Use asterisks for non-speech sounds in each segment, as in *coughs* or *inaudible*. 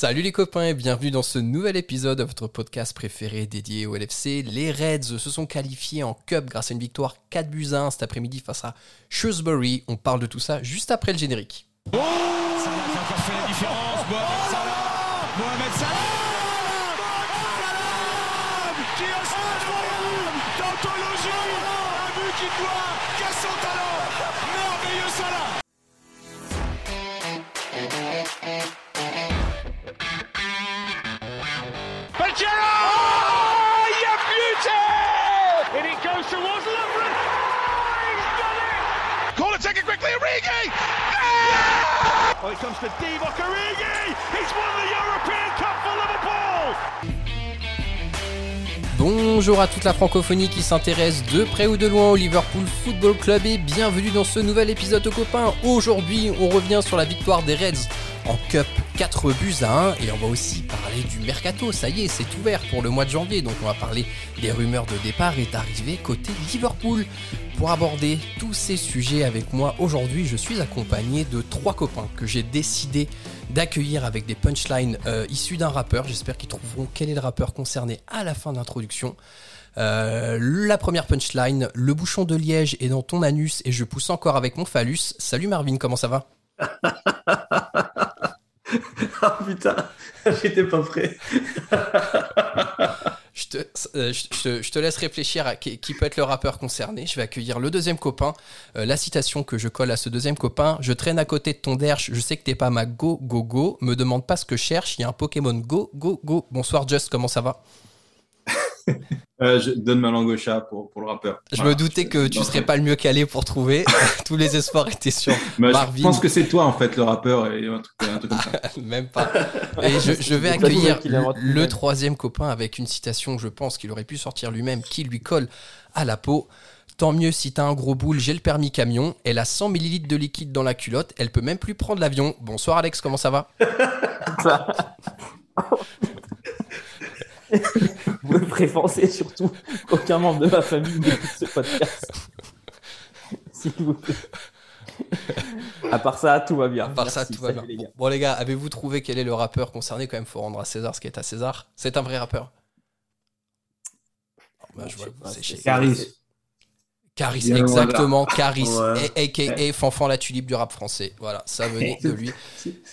Salut les copains et bienvenue dans ce nouvel épisode de votre podcast préféré dédié au LFC. Les Reds se sont qualifiés en Cup grâce à une victoire 4 buts 1 cet après-midi face à Shrewsbury. On parle de tout ça juste après le générique. Qui son Bonjour à toute la francophonie qui s'intéresse de près ou de loin au Liverpool Football Club et bienvenue dans ce nouvel épisode aux copains. Aujourd'hui, on revient sur la victoire des Reds en Cup 4 buts à 1 et on va aussi parler du mercato. Ça y est, c'est ouvert pour le mois de janvier, donc on va parler des rumeurs de départ et d'arrivée côté Liverpool. Pour aborder tous ces sujets avec moi aujourd'hui, je suis accompagné de trois copains que j'ai décidé d'accueillir avec des punchlines euh, issus d'un rappeur. J'espère qu'ils trouveront quel est le rappeur concerné à la fin de l'introduction. Euh, la première punchline, le bouchon de liège est dans ton anus et je pousse encore avec mon phallus. Salut Marvin, comment ça va? *laughs* *laughs* Ah putain, *laughs* j'étais pas prêt. *laughs* je, te, euh, je, te, je, te, laisse réfléchir à qui, qui, peut être le rappeur concerné. Je vais accueillir le deuxième copain. Euh, la citation que je colle à ce deuxième copain Je traîne à côté de ton derche, je sais que t'es pas ma go, go, go. Me demande pas ce que je cherche, il y a un Pokémon go, go, go. Bonsoir Just, comment ça va? Euh, je donne ma langue au chat pour, pour le rappeur. Je voilà. me doutais que tu serais pas le mieux calé pour trouver. *laughs* Tous les espoirs étaient sur bah, Marvin. Je pense que c'est toi en fait le rappeur et un truc, un truc comme ça. *laughs* Même pas. Et je, je vais *laughs* accueillir le troisième copain avec une citation je pense qu'il aurait pu sortir lui-même, qui lui colle à la peau. Tant mieux si t'as un gros boule, j'ai le permis camion. Elle a 100 ml de liquide dans la culotte. Elle peut même plus prendre l'avion. Bonsoir Alex, comment ça va? Vous me préfensez surtout *laughs* qu'aucun membre de ma famille n'écoute ce podcast. S'il vous plaît. À part ça, tout va bien. À part Merci, ça, tout va bien. Les bon, les gars, avez-vous trouvé quel est le rappeur concerné Quand même, faut rendre à César ce qui est à César. C'est un vrai rappeur. Oh, bah, je vois, c'est chez Caris. Exactement, voilà. Caris, ouais. aka Fanfan la tulipe du rap français. Voilà, ça venait *laughs* de lui.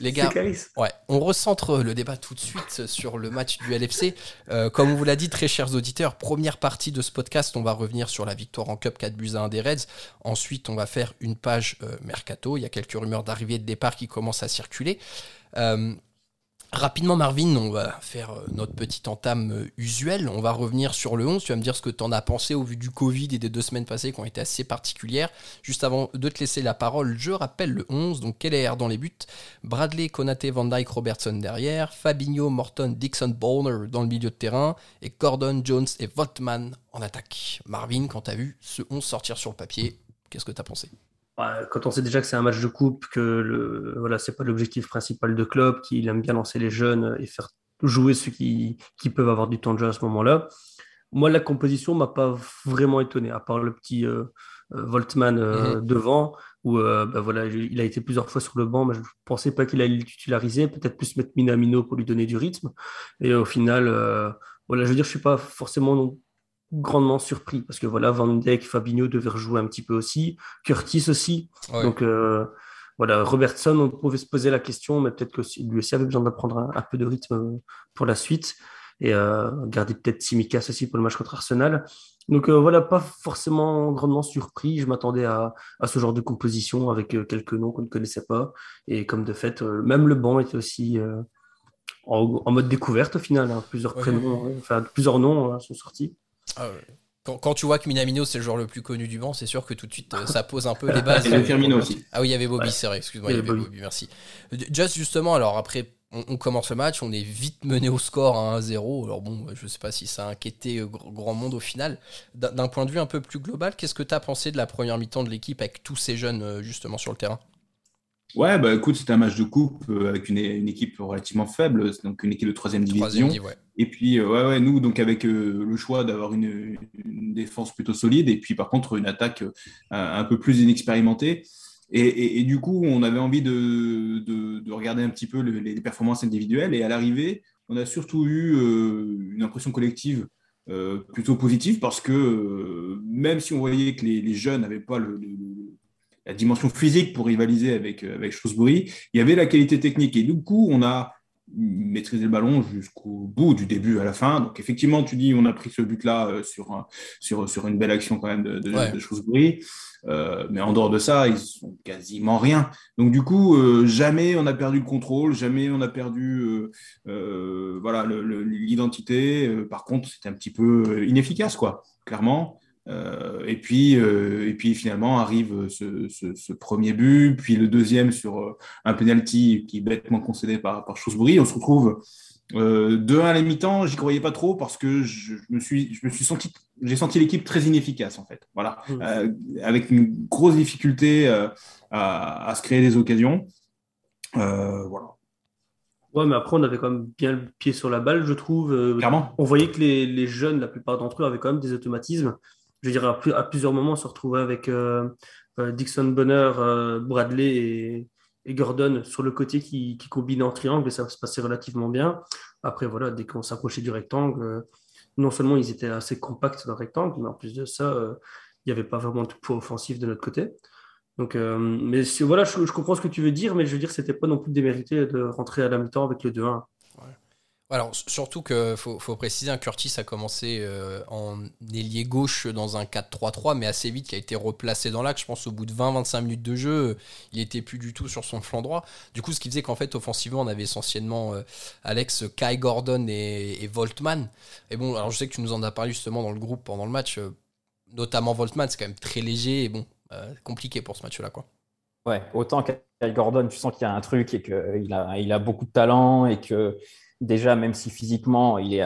Les gars, ouais, on recentre le débat tout de suite sur le match du LFC. Euh, comme on vous l'a dit, très chers auditeurs, première partie de ce podcast, on va revenir sur la victoire en Cup 4 buts à 1 des Reds. Ensuite, on va faire une page euh, mercato. Il y a quelques rumeurs d'arrivée et de départ qui commencent à circuler. Euh, Rapidement, Marvin, on va faire notre petite entame usuelle. On va revenir sur le 11. Tu vas me dire ce que tu en as pensé au vu du Covid et des deux semaines passées qui ont été assez particulières. Juste avant de te laisser la parole, je rappelle le 11. Donc, Keller dans les buts, Bradley, Konaté, Van Dyke, Robertson derrière, Fabinho, Morton, Dixon, Bowner dans le milieu de terrain et Gordon, Jones et Voltman en attaque. Marvin, quand tu vu ce 11 sortir sur le papier, qu'est-ce que tu as pensé? Quand on sait déjà que c'est un match de coupe, que le, voilà, c'est pas l'objectif principal de Klopp, qu'il aime bien lancer les jeunes et faire jouer ceux qui, qui peuvent avoir du temps de jeu à ce moment-là. Moi, la composition m'a pas vraiment étonné, à part le petit euh, Voltman euh, mmh. devant, où euh, bah, voilà, il a été plusieurs fois sur le banc, mais je pensais pas qu'il allait le titulariser, peut-être plus mettre Minamino pour lui donner du rythme. Et au final, voilà, je veux dire, je suis pas forcément grandement surpris parce que voilà Van Dijk, Fabinho devaient rejouer un petit peu aussi, Curtis aussi. Ouais. Donc euh, voilà, Robertson, on pouvait se poser la question, mais peut-être que lui aussi avait besoin d'apprendre un, un, peu de rythme pour la suite et euh, garder peut-être Simicas aussi pour le match contre Arsenal. Donc euh, voilà, pas forcément grandement surpris. Je m'attendais à, à, ce genre de composition avec euh, quelques noms qu'on ne connaissait pas. Et comme de fait, euh, même le banc était aussi en, en, mode découverte au final. Hein. Plusieurs ouais. prénoms, enfin plusieurs noms hein, sont sortis. Ah ouais. quand, quand, tu vois que Minamino c'est le joueur le plus connu du banc, c'est sûr que tout de suite euh, ça pose un peu les bases. Et le Firmino aussi. Ah oui, il y avait Bobby, ouais. c'est vrai, excuse-moi, il y avait Bobby. Bobby, merci. Just justement, alors après, on, on, commence le match, on est vite mené au score à 1-0. Alors bon, je sais pas si ça a inquiété euh, grand monde au final. D'un point de vue un peu plus global, qu'est-ce que tu as pensé de la première mi-temps de l'équipe avec tous ces jeunes euh, justement sur le terrain? Ouais, bah écoute, c'était un match de coupe euh, avec une, une, équipe relativement faible, donc une équipe de troisième division. Troisième, ouais. Et puis, euh, ouais, ouais, nous, donc avec euh, le choix d'avoir une, une, défense plutôt solide, et puis par contre une attaque euh, un peu plus inexpérimentée. Et, du coup, on avait envie de, de, regarder un petit peu les performances individuelles. Et à l'arrivée, on a surtout eu euh, une impression collective plutôt positive parce que même si on voyait que les, jeunes n'avaient pas le, la dimension physique pour rivaliser avec, avec Shrewsbury, il y avait la qualité technique. Et du coup, on a maîtrisé le ballon jusqu'au bout, du début à la fin. Donc effectivement, tu dis, on a pris ce but-là sur, sur, sur une belle action quand même de, de Shrewsbury. Euh, mais en dehors de ça, ils sont quasiment rien. Donc du coup, euh, jamais on a perdu le contrôle, jamais on a perdu euh, voilà l'identité. par contre, c'était un petit peu inefficace, quoi, clairement. Et puis, et puis finalement arrive ce, premier but, puis le deuxième sur un penalty qui est bêtement concédé par, par Shrewsbury. On se retrouve euh, de 1 à la mi-temps, j'y croyais pas trop parce que je, me suis, je me suis senti, j'ai senti l'équipe très inefficace en fait. Voilà, mmh. euh, avec une grosse difficulté euh, à, se créer des occasions. voilà. Ouais, mais après, on avait quand même bien le pied sur la balle, je trouve. Clairement. On voyait que les, les, jeunes, la plupart d'entre eux, avaient quand même des automatismes. Je à, à plusieurs moments, on se retrouvait avec Dixon Bonner, Bradley et, Gordon sur le côté qui, qui combinait en triangle et ça se passait relativement bien. Après, voilà, dès qu'on s'approchait du rectangle, euh, non seulement ils étaient assez compacts dans le rectangle, mais en plus de ça, euh, il n'y avait pas vraiment de poids offensif de notre côté. Donc, euh, mais voilà, je, je, comprends ce que tu veux dire, mais je veux dire, c'était pas non plus démérité de rentrer à la mi-temps avec le 2-1. Alors, surtout qu'il faut, préciser, un Curtis a commencé euh, en ailier gauche dans un 4-3-3, mais assez vite, qui a été replacé dans l'axe. Je pense au bout de 20-25 minutes de jeu, il était plus du tout sur son flanc droit. Du coup, ce qui faisait qu'en fait, offensivement, on avait essentiellement euh, Alex, Kai Gordon et, Voltman. Et bon, alors je sais que tu nous en as parlé justement dans le groupe pendant le match, euh, notamment Voltman, c'est quand même très léger et bon, compliqué pour ce match-là, quoi. Ouais, autant Kai Gordon, tu sens qu'il y a un truc et qu'il a, il a beaucoup de talent et que déjà, même si physiquement, il est,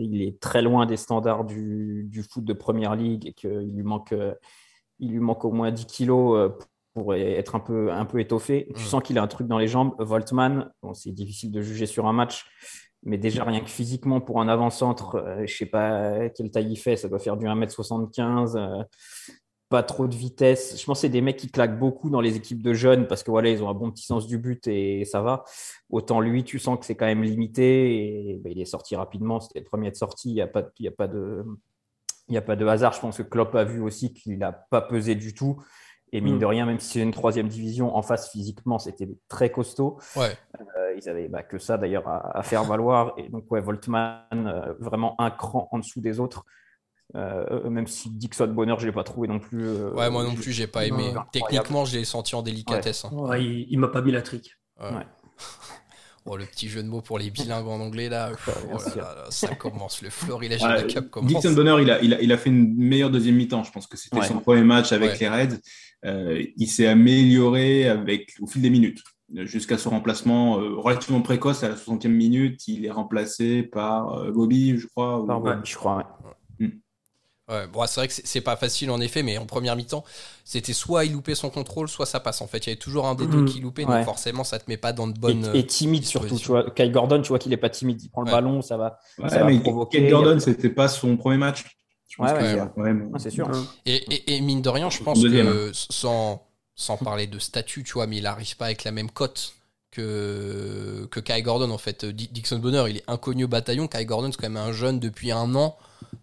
il est très loin des standards du, du foot de première ligue et qu'il lui manque, il lui manque au moins 10 kilos euh, pour être un peu, un peu étoffé. Tu mm. sens qu'il a un truc dans les jambes. Voltman, bon, c'est difficile de juger sur un match, mais déjà, rien que physiquement, pour un avant-centre, euh, je ne sais pas quelle taille il fait, ça doit faire du 1m75 pas trop de vitesse. Je pense que c'est des mecs qui claquent beaucoup dans les équipes de jeunes parce que voilà, ils ont un bon petit sens du but et ça va. Autant lui, tu sens que c'est quand même limité et ben, il est sorti rapidement. C'était le premier de sortie. Il n'y a, pas, a, pas de, il a pas de hasard. Je pense que Klopp a vu aussi qu'il n'a pas pesé du tout. Et mine mm. de rien, même si c'est une troisième division, en face physiquement, c'était très costaud. Ouais. Euh, ils n'avaient bah, que ça d'ailleurs à, faire valoir. Et donc, ouais, Voltman, euh, vraiment un cran en dessous des autres. Euh, même si Dixon Bonheur, je l'ai pas trouvé non plus. Euh, ouais, moi non plus, j'ai pas aimé. Techniquement, je l'ai senti en délicatesse. Hein. il, il m'a pas mis la trique. *laughs* Oh, le petit jeu de mots pour les bilingues en anglais, là, oh ça commence. Le florilège *laughs* de la cap commence. Dixon Bonheur, il a, il, a, il a, fait une meilleure deuxième mi-temps. Je pense que c'était son premier match avec les Reds. Euh, il s'est amélioré avec, au fil des minutes jusqu'à son remplacement relativement précoce à la 60e minute. Il est remplacé par Bobby, je crois. je crois, bon, c'est vrai que c'est pas facile en effet, mais en première mi-temps, c'était soit il loupait son contrôle, soit ça passe. En fait, il y avait toujours un des deux mm. qui loupait, donc forcément, ça te met pas dans de bonnes. Et, timide surtout, tu vois. Kai Gordon, tu vois qu'il est pas timide, il prend le ballon, ça va. ça mais Kai Gordon, c'était pas son premier match. c'est sûr. Et, mine de rien, je pense que sans, sans parler de statut, tu vois, mais il arrive pas avec la même cote que, que Kai Gordon en fait. Dixon Bonner, il est inconnu au bataillon. Kai Gordon, c'est quand même un jeune depuis un an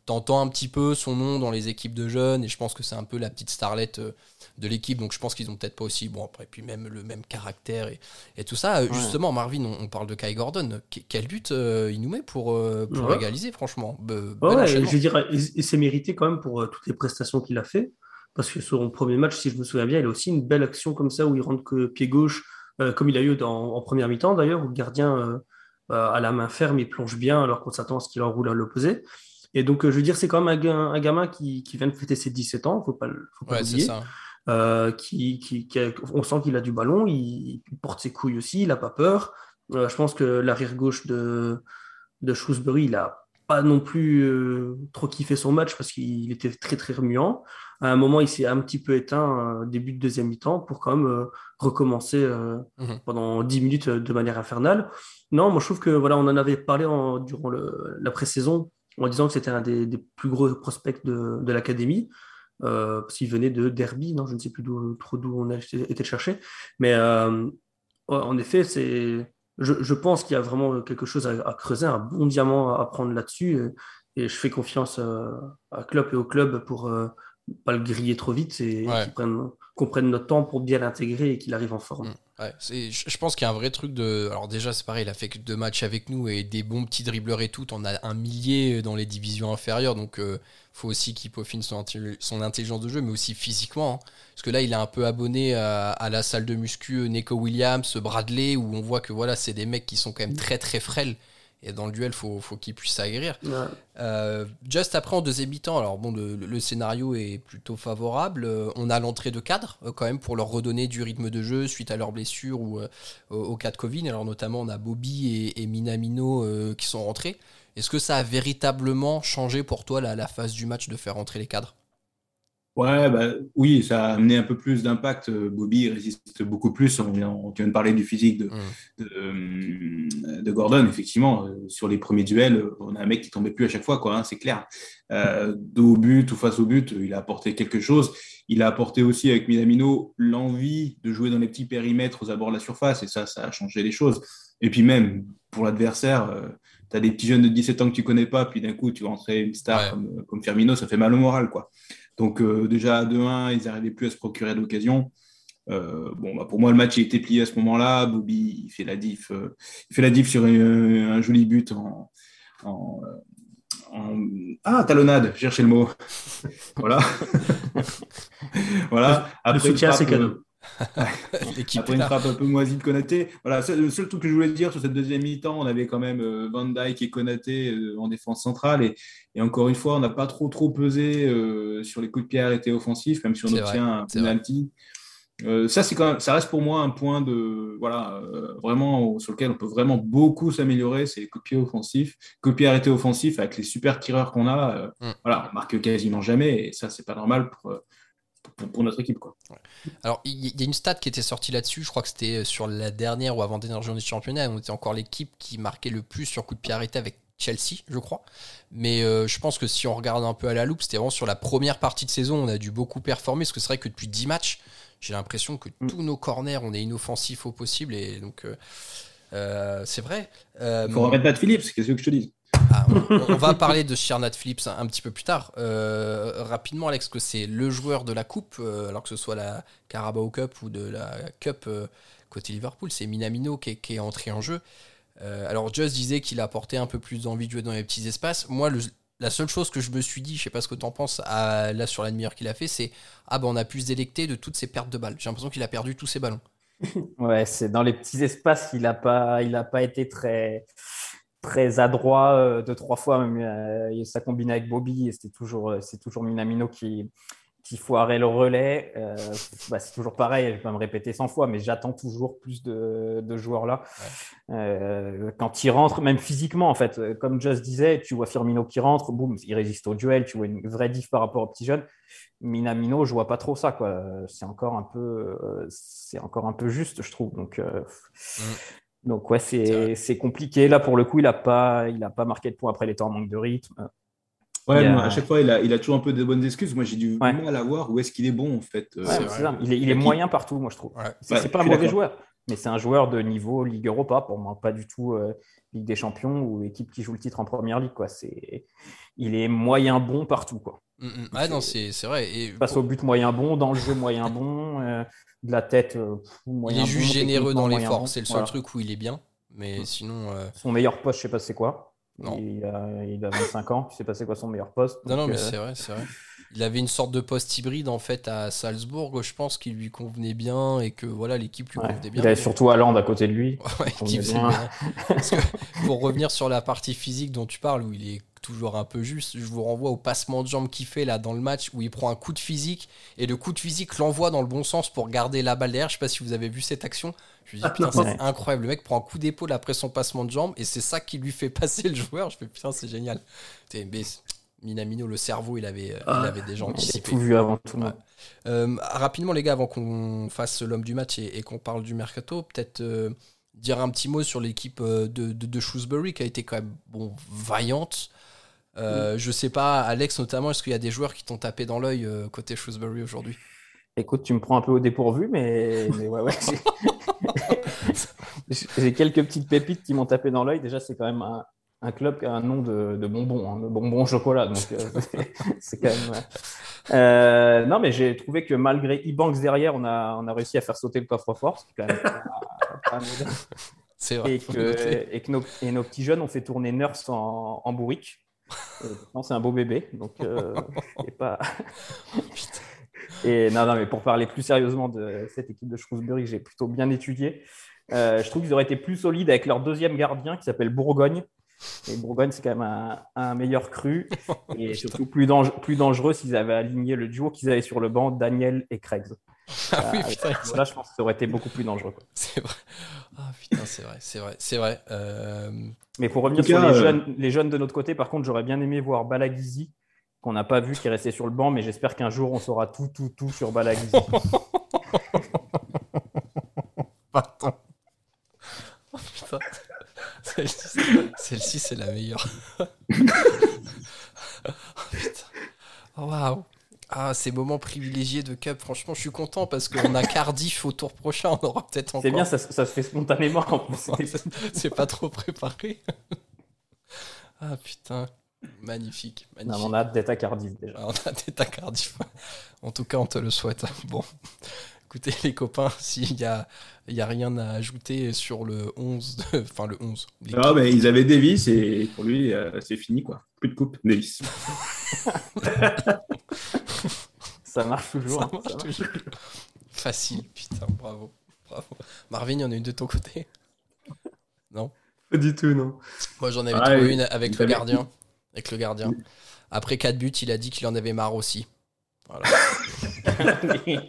t'entends un petit peu son nom dans les équipes de jeunes et je pense que c'est un peu la petite starlette euh, de l'équipe donc je pense qu'ils ont peut-être pas aussi bon après puis même le même caractère et, tout ça. Euh, justement Marvin on, parle de Kai Gordon. Quel but euh, il nous met pour, pour égaliser franchement je veux dire il s'est mérité quand même pour toutes les prestations qu'il a fait parce que sur son premier match si je me souviens bien il a aussi une belle action comme ça où il rentre que pied gauche comme il a eu dans, en première mi-temps d'ailleurs où le gardien à la main ferme il plonge bien alors qu'on s'attend à ce qu'il enroule à l'opposé et donc, euh, je veux dire, c'est quand même un, gamin qui, vient de fêter ses 17 ans, faut pas, faut pas l'oublier. Euh, qui, qui, on sent qu'il a du ballon, il, porte ses couilles aussi, il n'a pas peur. Euh, je pense que l'arrière gauche de, de Shrewsbury, il n'a pas non plus trop kiffé son match parce qu'il était très très remuant. À un moment, il s'est un petit peu éteint début de deuxième mi-temps pour quand même recommencer mhm. pendant 10 minutes de manière infernale. Non, moi je trouve que voilà, on en avait parlé durant le, la pré-saison en disant que c'était un des, plus gros prospects de, l'académie. parce qu'il venait de Derby, non, je ne sais plus d'où, trop d'où on a été chercher. Mais en effet, c'est, je, pense qu'il y a vraiment quelque chose à, creuser, un bon diamant à, prendre là-dessus. Et, je fais confiance à Klopp et au club pour pas le griller trop vite et qu'on prenne notre temps pour bien l'intégrer et qu'il arrive en forme. Mm. je pense qu'il y a un vrai truc de. Alors, déjà, c'est pareil, il a fait que deux matchs avec nous et des bons petits dribbleurs et tout. On a un millier dans les divisions inférieures, donc euh, faut aussi qu'il peaufine son, son, intelligence de jeu, mais aussi physiquement. Hein. Parce que là, il est un peu abonné à, la salle de muscu euh, Neko Williams, Bradley, où on voit que voilà, c'est des mecs qui sont quand même très très frêles et dans le duel, faut, faut qu'il puisse s'aguerrir. Euh, juste après, en deuxième mi-temps, alors bon, le, scénario est plutôt favorable. Euh, on a l'entrée de cadre euh, quand même pour leur redonner du rythme de jeu suite à leurs blessures ou au cas de Covid. Alors notamment, on a Bobby et, Minamino qui sont rentrés. Est-ce que ça a véritablement changé pour toi la, la phase du match de faire rentrer les cadres? Ouais, bah, oui, ça a amené un peu plus d'impact. Euh, Bobby résiste beaucoup plus. On vient, tu viens de parler du physique de, mm. euh, de, Gordon. Effectivement, euh, sur les premiers duels, on a un mec qui tombait plus à chaque fois, quoi. Hein, c'est clair. Euh, au but ou face au but, il a apporté quelque chose. Il a apporté aussi avec Minamino l'envie de jouer dans les petits périmètres aux abords de la surface. Et ça, ça a changé les choses. Et puis même pour l'adversaire, tu as des petits jeunes de 17 ans que tu connais pas, puis d'un coup, tu vas entrer une star comme, comme Firmino, ça fait mal au moral, quoi. Donc euh, déjà à 2-1, ils n'arrivaient plus à se procurer d'occasion. Euh, bon, bah, pour moi, le match a été plié à ce moment-là. Bobby, il fait la diff, euh, il fait la diff sur un joli but en, ah talonnade, cherchez le mot. *laughs* voilà, *laughs* voilà. Après, le soutien, c'est cadeau. *laughs* Après une frappe un peu moisie de Konaté. Voilà, le seul truc que je voulais dire sur cette deuxième mi-temps, on avait quand même euh, Van Dyke et Konaté euh, en défense centrale. Et, et, encore une fois, on n'a pas trop trop pesé euh, sur les coups de pied arrêtés offensifs, même si on obtient un penalty. ça, c'est quand même, ça reste pour moi un point de, voilà, vraiment sur lequel on peut vraiment beaucoup s'améliorer, c'est les coups de pied offensifs, coups de pied arrêtés offensifs avec les super tireurs qu'on a. Mm. Voilà, on marque quasiment jamais, et ça, c'est pas normal pour, pour, notre équipe. Quoi. Alors, il y, a une stat qui était sortie là-dessus, je crois que c'était sur la dernière ou avant-dernière journée du championnat, on était encore l'équipe qui marquait le plus sur coup de pied arrêté avec Chelsea, je crois. Mais euh, je pense que si on regarde un peu à la loupe, c'était vraiment sur la première partie de saison, on a dû beaucoup performer, parce que c'est vrai que depuis 10 matchs, j'ai l'impression que mm. tous nos corners, on est inoffensif au possible, et donc... Euh, euh, c'est vrai. Il faut remettre Phillips, qu'est-ce que je te dis? Ah, on, va parler de Shiernat Phillips un, petit peu plus tard. Euh, rapidement, Alex, que c'est le joueur de la coupe, euh, alors que ce soit la Carabao Cup ou de la Cup euh, côté Liverpool, c'est Minamino qui est, entré en jeu. alors, Just disait qu'il a apporté un peu plus d'envie de jouer dans les petits espaces. Moi, la seule chose que je me suis dit, je sais pas ce que tu en penses, là sur la demi-heure qu'il a fait, c'est Ah ben on a pu se délecter de toutes ces pertes de balles. J'ai l'impression qu'il a perdu tous ses ballons. *laughs* ouais, c'est dans les petits espaces qu'il n'a pas, pas été très très adroit euh, deux trois fois même euh, ça combinait avec Bobby et c'était toujours euh, c'est toujours Minamino qui qui foirait le relais. Bah, c'est toujours pareil je vais pas me répéter 100 fois mais j'attends toujours plus de, de joueurs là quand il rentre même physiquement en fait comme Just disait tu vois Firmino qui rentre boum il résiste au duel tu vois une vraie diff par rapport aux petits jeunes. Minamino je vois pas trop ça quoi. C'est encore un peu c'est encore un peu juste je trouve. Donc mm. Donc ouais, c'est compliqué. Là, pour le coup, il n'a pas, il a pas marqué de points après les temps en manque de rythme. Ouais, à chaque fois, il a, il a, toujours un peu de bonnes excuses. Moi, j'ai du mal à voir où est-ce qu'il est bon, en fait. Euh, il est, il est moyen partout, moi, je trouve. C'est pas un mauvais joueur, mais c'est un joueur de niveau Ligue Europa, pour moi, pas du tout euh, Ligue des Champions ou équipe qui joue le titre en première ligue. Quoi. Il est moyen bon partout. Quoi. Mm, mm. non, c'est vrai. Et passe au but moyen bon, dans le jeu moyen bon. Euh, de la tête. Euh, il est juste généreux dans l'effort, c'est le seul truc où il est bien. Mais sinon. Euh, son meilleur poste, je sais pas c'est quoi. Non. Il, a, il a 25 ans, je sais pas c'est quoi son meilleur poste. Non, non, mais euh, c'est vrai, c'est vrai. Il avait une sorte de poste hybride en fait à Salzbourg, je pense, qui lui convenait bien et que voilà l'équipe lui convenait bien. Il avait surtout Hollande à côté de lui. *laughs* pour revenir sur la partie physique dont tu parles, où il est toujours un peu juste. Je vous renvoie au passement de jambe qu'il fait là dans le match où il prend un coup de physique et le coup de physique l'envoie dans le bon sens pour garder la balle derrière. Je sais pas si vous avez vu cette action. Je me dis ah, putain, c'est incroyable. Le mec prend un coup d'épaule après son passement de jambe et c'est ça qui lui fait *laughs* passer le joueur. Je fais putain, c'est génial. Minamino, le cerveau, il avait, il ah, avait déjà anticipé. tout vu avant tout. Euh, rapidement, les gars, avant qu'on fasse l'homme du match et, qu'on parle du mercato, peut-être euh, dire un petit mot sur l'équipe euh, de, de, Shrewsbury qui a été quand même bon, vaillante. Euh, je sais pas, Alex notamment, est-ce qu'il y a des joueurs qui t'ont tapé dans l'œil côté Shrewsbury aujourd'hui? Écoute, tu me prends un peu au dépourvu, mais, mais ouais, ouais. *laughs* J'ai quelques petites pépites qui m'ont tapé dans l'œil. Déjà, c'est quand même un, un club qui a un nom de, de bonbons, hein, de bonbons au chocolat. Donc, euh, *laughs* c'est quand même. Euh, non, mais j'ai trouvé que malgré e-banks derrière, on a, on a réussi à faire sauter le coffre-fort. C'est quand même C'est vrai. Et que, et que nos, et nos, petits jeunes ont fait tourner Nurse en, en bourrique. C'est un beau bébé. Donc, euh, *laughs* pas. et non, non, mais pour parler plus sérieusement de cette équipe de Shrewsbury, j'ai plutôt bien étudié. Euh, je trouve qu'ils auraient été plus solides avec leur deuxième gardien qui s'appelle Bourgogne, et Bourgogne, c'est quand même un, meilleur cru. *laughs* Et surtout plus, plus dangereux s'ils avaient aligné le duo qu'ils avaient sur le banc, Daniel et Craig. *laughs* Ah oui, putain, là, je pense que ça aurait été beaucoup plus dangereux. C'est vrai. Ah putain, c'est vrai, c'est vrai, c'est vrai. Euh, Mais pour revenir sur les, euh, jeunes, les jeunes de notre côté, par contre, j'aurais bien aimé voir Balagizi, qu'on n'a pas vu, qui est resté sur le banc, mais j'espère qu'un jour on saura tout, tout, tout sur Balagizi. *laughs* Pardon. Oh, putain. Celle-ci, c'est la meilleure. *laughs* oh, Waouh. Ah, ces moments privilégiés de Cup, franchement, je suis content parce qu'on a Cardiff au tour prochain, on aura peut-être encore. C'est bien, ça, se fait spontanément *laughs* c'est pas trop préparé. *laughs* ah putain, magnifique. magnifique. on a hâte d'être à Cardiff déjà. on a hâte d'être à Cardiff. En tout cas, on te le souhaite. *laughs* Bon, écoutez les copains, s'il y a il n'y a rien à ajouter sur le 11, enfin le 11. Non, mais ils avaient Davis et pour lui, euh, c'est fini quoi. Plus de coupe, Davis. Ça marche toujours. Ça marche toujours. Facile, putain, bravo. bravo. Marvin, il y en a une de ton côté Non? Pas du tout, non. Moi, j'en avais trouvé une avec le gardien. Avec le gardien. Après 4 buts, il a dit qu'il en avait marre aussi. Voilà. *laughs*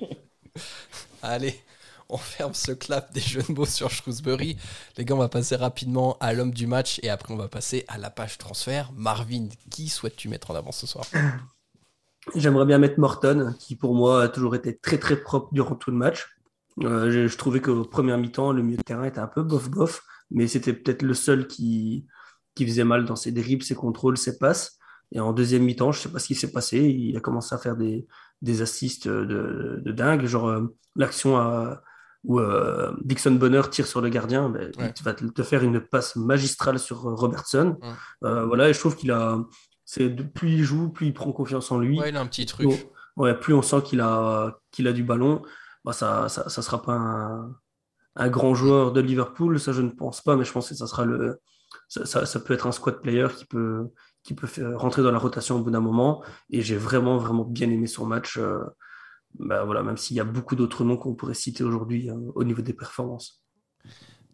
Allez on ferme ce clap des jeunes mots sur Shrewsbury. Les gars, on va passer rapidement à l'homme du match et après on va passer à la page transfert. Marvin, qui souhaites-tu mettre en avant ce soir? J'aimerais bien mettre Morton, qui pour moi a toujours été très très propre durant tout le match. Euh, je, trouvais qu'au premier mi-temps, le milieu de terrain était un peu bof-bof, mais c'était peut-être le seul qui, qui faisait mal dans ses dribbles, ses contrôles, ses passes. Et en deuxième mi-temps, je ne sais pas ce qui s'est passé, il a commencé à faire des, des assists de, de dingue, genre euh, l'action à, où euh, Dixon Bonner tire sur le gardien, ben, il va te faire une passe magistrale sur Robertson. Euh, voilà, et je trouve qu'il a. C'est plus il joue, plus il prend confiance en lui. Ouais, il a un petit truc. ouais, plus on sent qu'il a, qu'il a du ballon. Bah, ça, ça, ça, sera pas un, un, grand joueur de Liverpool, ça je ne pense pas, mais je pense que ça sera le. Ça, ça peut être un squad player qui peut, qui peut faire, rentrer dans la rotation au bout d'un moment. Et j'ai vraiment, vraiment bien aimé son match. Bah, voilà, même s'il y a beaucoup d'autres noms qu'on pourrait citer aujourd'hui hein, au niveau des performances.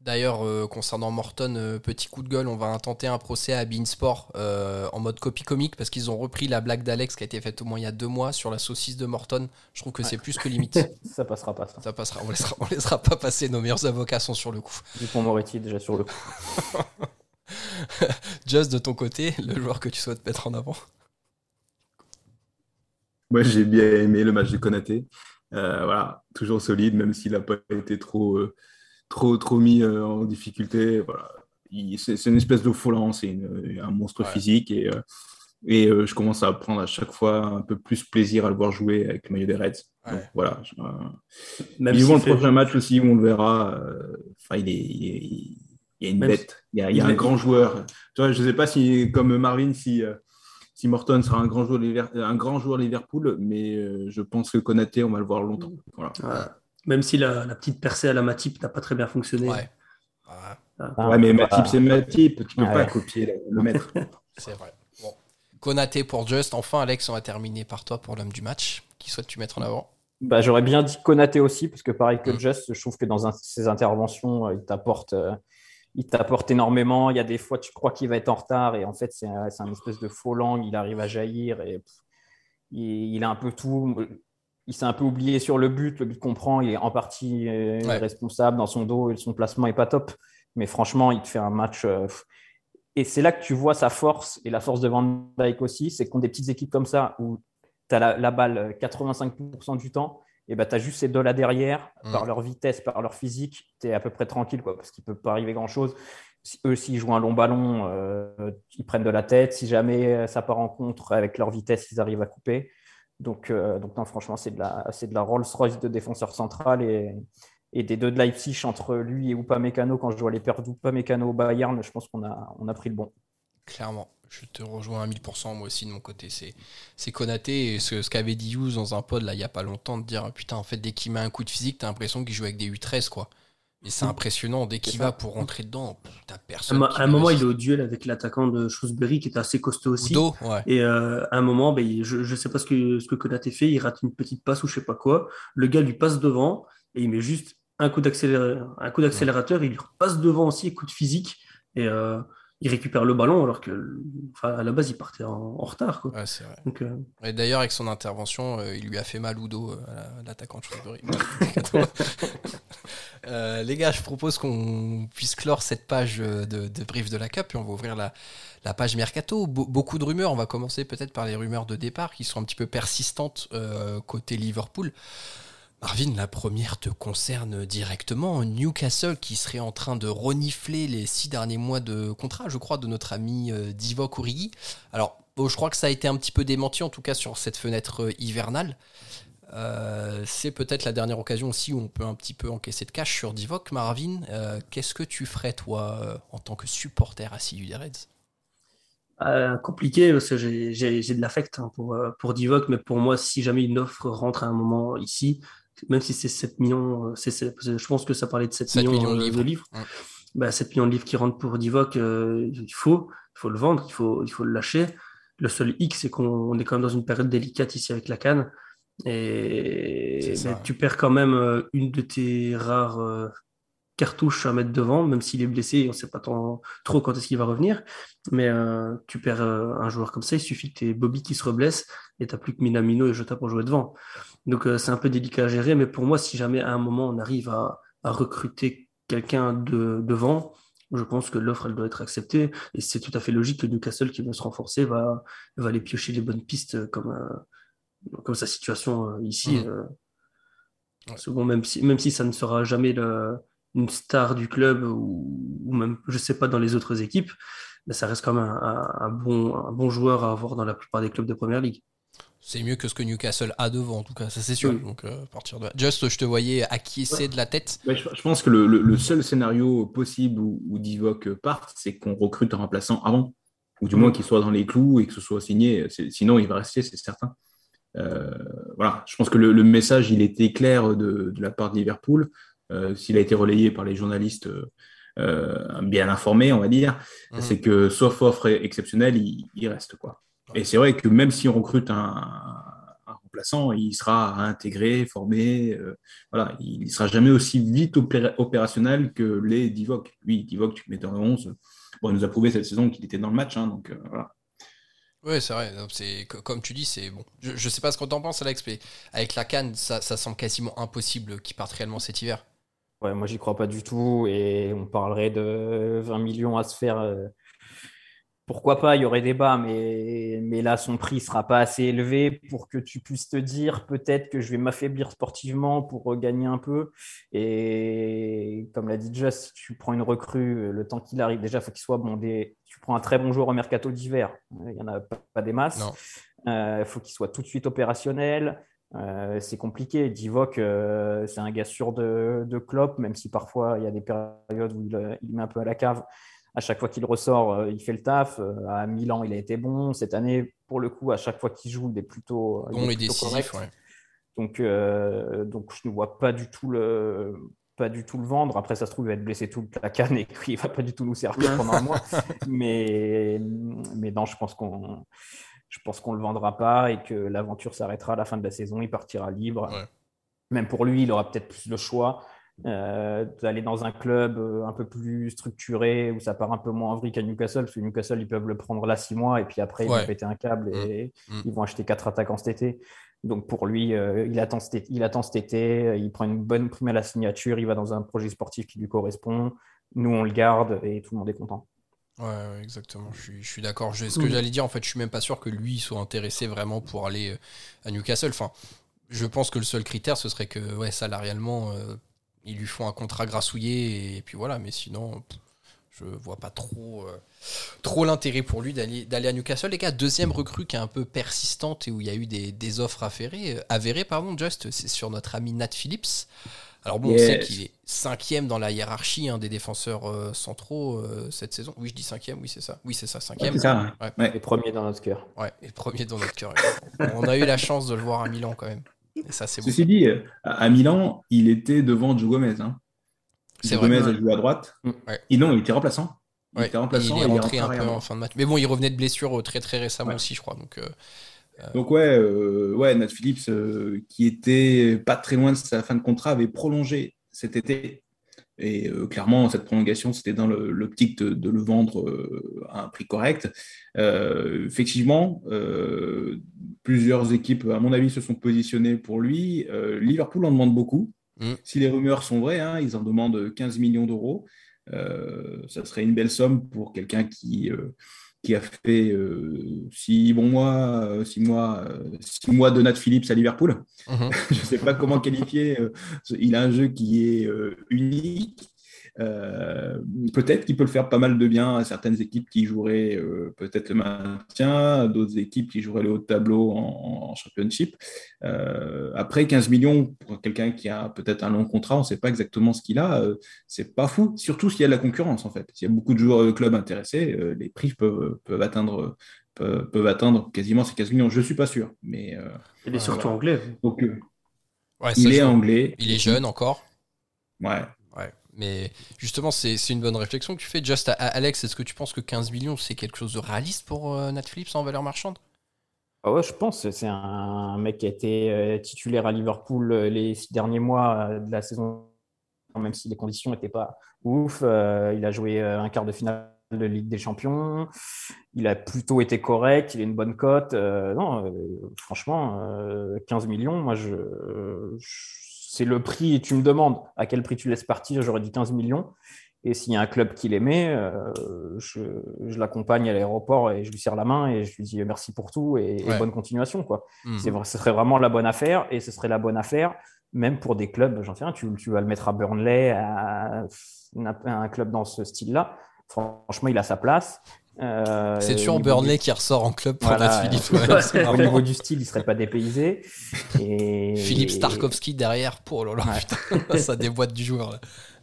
D'ailleurs, euh, concernant Morton, euh, petit coup de gueule, on va intenter un procès à Beansport euh, en mode copie comique parce qu'ils ont repris la blague d'Alex qui a été faite au moins il y a deux mois sur la saucisse de Morton. Je trouve que c'est plus que limite. *laughs* ça passera pas. Ça, passera. On laissera, on laissera pas passer. Nos meilleurs avocats sont sur le coup. Dupont Moretti déjà sur le coup. *laughs* Just de ton côté, le joueur que tu souhaites mettre en avant. Moi, j'ai bien aimé le match de Konaté. Euh, voilà, toujours solide, même s'il n'a pas été trop, euh, trop, trop mis euh, en difficulté. Voilà. C'est une espèce de folant, c'est un monstre physique et, et je commence à prendre à chaque fois un peu plus plaisir à le voir jouer avec le maillot des Reds. Donc, voilà. Même Vivons le prochain match aussi où on le verra. Enfin, il, est, il, y a une bête, il y a, un grand joueur. Tu vois, je ne sais pas si, comme Marvin, si si Morton sera un grand joueur, un grand joueur Liverpool, mais euh, je pense que Konaté, on va le voir longtemps. Même si la, petite percée à la Matip n'a pas très bien fonctionné. Ouais, ouais mais Matip, c'est Matip, tu ne peux pas copier le, maître. *laughs* c'est vrai. Bon. Konaté pour Just. Enfin, Alex, on va terminer par toi pour l'homme du match. Qui souhaite-tu mettre en avant? Bah, J'aurais bien dit Konaté aussi, parce que pareil que. Just, je trouve que dans ses interventions, euh, il t'apporte. Euh, il t'apporte énormément. Il y a des fois, tu crois qu'il va être en retard et en fait, c'est un, espèce de faux langue. Il arrive à jaillir et il, a un peu tout. Il s'est un peu oublié sur le but. Le but qu'on prend, il est en partie euh, responsable dans son dos et son placement n'est pas top. Mais franchement, il te fait un match. Euh, et c'est là que tu vois sa force et la force de Van Dijk aussi. C'est qu'on des petites équipes comme ça où tu as la, la, balle 85% du temps et bah, tu as juste ces deux-là derrière, mm. par leur vitesse, par leur physique, tu es à peu près tranquille, quoi, parce qu'il ne peut pas arriver grand-chose. eux, s'ils jouent un long ballon, ils prennent de la tête. Si jamais ça part en contre avec leur vitesse, ils arrivent à couper. Donc, donc non, franchement, c'est de la, c'est de la Rolls-Royce de défenseur central et, et des deux de Leipzig entre lui et Upamecano. Quand je vois les pertes d'Upamecano au Bayern, je pense qu'on a, on a pris le bon. Clairement. Je te rejoins à 1000%, moi aussi de mon côté. C'est, c'est Konaté et ce, ce qu'avait dit Hughes dans un pod là il n'y a pas longtemps de dire putain, en fait, dès qu'il met un coup de physique, t'as l'impression qu'il joue avec des U13 quoi. Et c'est mm. impressionnant, dès qu'il va pour rentrer dedans, t'as personne. À, un moment, il est au duel avec l'attaquant de Shrewsbury qui est assez costaud aussi. Et euh, à un moment, ben, je ne sais pas ce que, ce que Konaté fait, il rate une petite passe ou je sais pas quoi. Le gars lui passe devant et il met juste un coup d'accélérateur, il lui passe devant aussi, coup de physique. Et euh, il récupère le ballon alors que à la base il partait en, retard. Quoi. Euh, Et d'ailleurs avec son intervention, euh, il lui a fait mal au dos à l'attaquant de *laughs* *laughs* les gars, je propose qu'on puisse clore cette page de, brief de la Cup et on va ouvrir la, la page Mercato. beaucoup de rumeurs, on va commencer peut-être par les rumeurs de départ qui sont un petit peu persistantes côté Liverpool. Marvin, la première te concerne directement. Newcastle qui serait en train de renifler les six derniers mois de contrat, je crois, de notre ami euh, Divock Origi. Alors, je crois que ça a été un petit peu démenti, en tout cas sur cette fenêtre euh, hivernale. Euh, c'est peut-être la dernière occasion aussi où on peut un petit peu encaisser de cash sur Divock. Marvin, qu'est-ce que tu ferais, toi, en tant que supporter assidu des Reds? Compliqué parce que j'ai de l'affect hein, pour, pour mais pour moi, si jamais une offre rentre à un moment ici, même si c'est 7 millions, euh, je pense que ça parlait de 7, millions, euh, de livres. 7 bah, millions de livres qui rentrent pour Divock, euh, il, faut, il faut le vendre, il faut, il faut le lâcher. Le seul X, c'est qu'on est quand même dans une période délicate ici avec la canne. Et tu perds quand même une de tes rares cartouches à mettre devant, même s'il est blessé, on ne sait pas trop quand est-ce qu'il va revenir. Mais tu perds un joueur comme ça, il suffit que tu aies Bobby qui se reblesse et tu n'as plus que Minamino et Jota pour jouer devant. Donc euh, c'est un peu délicat à gérer, mais pour moi, si jamais à un moment on arrive à, recruter quelqu'un de, devant, je pense que l'offre elle doit être acceptée et c'est tout à fait logique que Newcastle qui veut se renforcer va, va aller piocher les bonnes pistes comme, euh, comme sa situation euh, ici. Mmh. même si, même si ça ne sera jamais une star du club ou, même, je sais pas, dans les autres équipes, mais ça reste quand même un, bon, un bon joueur à avoir dans la plupart des clubs de Première Ligue. C'est mieux que ce que Newcastle a devant, en tout cas, ça c'est sûr. Donc, euh, partir de... Just, je te voyais acquiescer de la tête. je, pense que le, seul scénario possible où, où Divock parte, c'est qu'on recrute un remplaçant avant, ou du moins qu'il soit dans les clous et que ce soit signé. Sinon, il va rester, c'est certain. Euh, voilà, je pense que le, message, il était clair de, la part de Liverpool. Euh, s'il a été relayé par les journalistes bien informés, on va dire, mmh. c'est que sauf offre exceptionnelle, il, il reste quoi. Et c'est vrai que même si on recrute un, remplaçant, il sera intégré, formé. Euh, voilà, il ne sera jamais aussi vite opérationnel que les Divock. Oui, Divock, tu mets dans le 11. Bon, il nous a prouvé cette saison qu'il était dans le match. Hein, donc euh, voilà. Oui, c'est vrai. C'est comme tu dis, c'est bon. Je, ne sais pas ce qu'on en pense, Alex, mais avec la canne, ça, ça semble quasiment impossible qu'il parte réellement cet hiver. Ouais, moi j'y crois pas du tout. Et on parlerait de 20 millions à se faire. Euh, pourquoi pas, il y aurait débat, mais, mais là, son prix ne sera pas assez élevé pour que tu puisses te dire peut-être que je vais m'affaiblir sportivement pour gagner un peu. Et comme l'a dit Just, si tu prends une recrue, le temps qu'il arrive, déjà, il faut qu'il soit bon. Des... Tu prends un très bon joueur au mercato d'hiver, il n'y en a pas, des masses. Il euh, faut qu'il soit tout de suite opérationnel. Euh, c'est compliqué. Divock, euh, c'est un gars sûr de, de Klopp, même si parfois il y a des périodes où il, il met un peu à la cave à chaque fois qu'il ressort, euh, il fait le taf. Euh, à Milan, il a été bon. Cette année, pour le coup, à chaque fois qu'il joue, il est plutôt, bon et décisif. Donc, euh, donc, je ne vois pas du tout le pas du tout le vendre. Après, ça se trouve, il va être blessé toute la canne et *laughs* il va pas du tout nous servir pendant un mois. *laughs* Mais, mais non, je pense qu'on je pense qu'on le vendra pas et que l'aventure s'arrêtera à la fin de la saison. Il partira libre. Même pour lui, il aura peut-être plus le choix. Euh, d'aller dans un club euh, un peu plus structuré où ça part un peu moins en vrille qu'à Newcastle, parce que Newcastle, ils peuvent le prendre là six mois et puis après, ils vont péter un câble et mm. Mm. ils vont acheter quatre attaquants cet été. Donc pour lui, euh, il, attend cet été, il attend cet été, il prend une bonne prime à la signature, il va dans un projet sportif qui lui correspond. Nous, on le garde et tout le monde est content. Ouais, exactement. Je suis, je suis d'accord. Ce que j'allais dire, en fait, je suis même pas sûr que lui soit intéressé vraiment pour aller à Newcastle. Enfin, je pense que le seul critère, ce serait que, ouais, salarialement, ils lui font un contrat grassouillé et puis voilà, mais sinon, Je vois pas trop, trop l'intérêt pour lui d'aller à Newcastle. Les gars, deuxième recrue qui est un peu persistante et où il y a eu des, offres avérées, avérées pardon, Just, c'est sur notre ami Nat Phillips. Alors bon, on sait qu'il est cinquième dans la hiérarchie hein, des défenseurs euh, centraux euh, cette saison. Oui, je dis cinquième, oui c'est ça. Oui c'est ça, cinquième. ça, Et premier dans notre cœur. Ouais, et premier dans notre cœur. *laughs* on a eu la chance de le voir à Milan quand même. Et ça c'est Ceci dit, euh, à Milan, il était devant Joe Gomez. Hein. Joe Gomez a joué à droite. Mm. Et non, il était remplaçant. Il était remplaçant. Il est rentré un peu en fin de match. Mais bon, il revenait de blessure très très récemment aussi, je crois. Donc donc ouais, euh, ouais, Nat Phillips, euh, qui était pas très loin de sa fin de contrat, avait prolongé cet été. Et euh, clairement, cette prolongation, c'était dans l'optique de, le vendre à un prix correct. effectivement, plusieurs équipes, à mon avis, se sont positionnées pour lui. Liverpool en demande beaucoup. Mm. Si les rumeurs sont vraies, hein, ils en demandent 15 millions d'euros. ça serait une belle somme pour quelqu'un qui qui a fait euh, six bons mois, euh, six mois, euh, six mois de Nat Phillips à Liverpool. Mhm. *laughs* Je ne sais pas comment qualifier. il a un jeu qui est unique. Euh, peut-être qu'il peut le faire pas mal de bien à certaines équipes qui joueraient euh, peut-être le maintien, d'autres équipes qui joueraient le haut de tableau en, championship. Euh, après, 15 millions pour quelqu'un qui a peut-être un long contrat, on ne sait pas exactement ce qu'il a. c'est pas fou, surtout s'il y a de la concurrence en fait. S'il y a beaucoup de joueurs de club intéressés, les prix peuvent, peuvent atteindre peuvent, atteindre quasiment ces 15 millions. Je ne suis pas sûr. Mais, il est surtout anglais. Donc, il est anglais. Il est jeune encore. Ouais. Mais justement, c'est une bonne réflexion que tu fais. Just, Alex, est-ce que tu penses que 15 millions, c'est quelque chose de réaliste pour euh, Netflix en valeur marchande? Ah ouais, je pense. C'est un mec qui a été euh, titulaire à Liverpool euh, les six derniers mois de la saison, même si les conditions n'étaient pas ouf. il a joué un quart de finale de Ligue des Champions. Il a plutôt été correct. Il a une bonne cote. non, franchement, 15 millions, moi, je c'est le prix, tu me demandes à quel prix tu laisses partir, j'aurais dit 15 millions. Et s'il y a un club qui l'aimait, euh, je, l'accompagne à l'aéroport et je lui serre la main et je lui dis merci pour tout et, bonne continuation. Quoi. Mhm. ce serait vraiment la bonne affaire et ce serait la bonne affaire même pour des clubs, j'en sais rien, tu, vas le mettre à Burnley, à un club dans ce style-là. Franchement, il a sa place. Euh, c'est toujours Burnley qui ressort en club pour voilà, Philippe. *laughs* au niveau du style, il serait pas dépaysé. Et... Philippe Starkovski derrière, pour oh putain, *laughs* ça déboîte du joueur.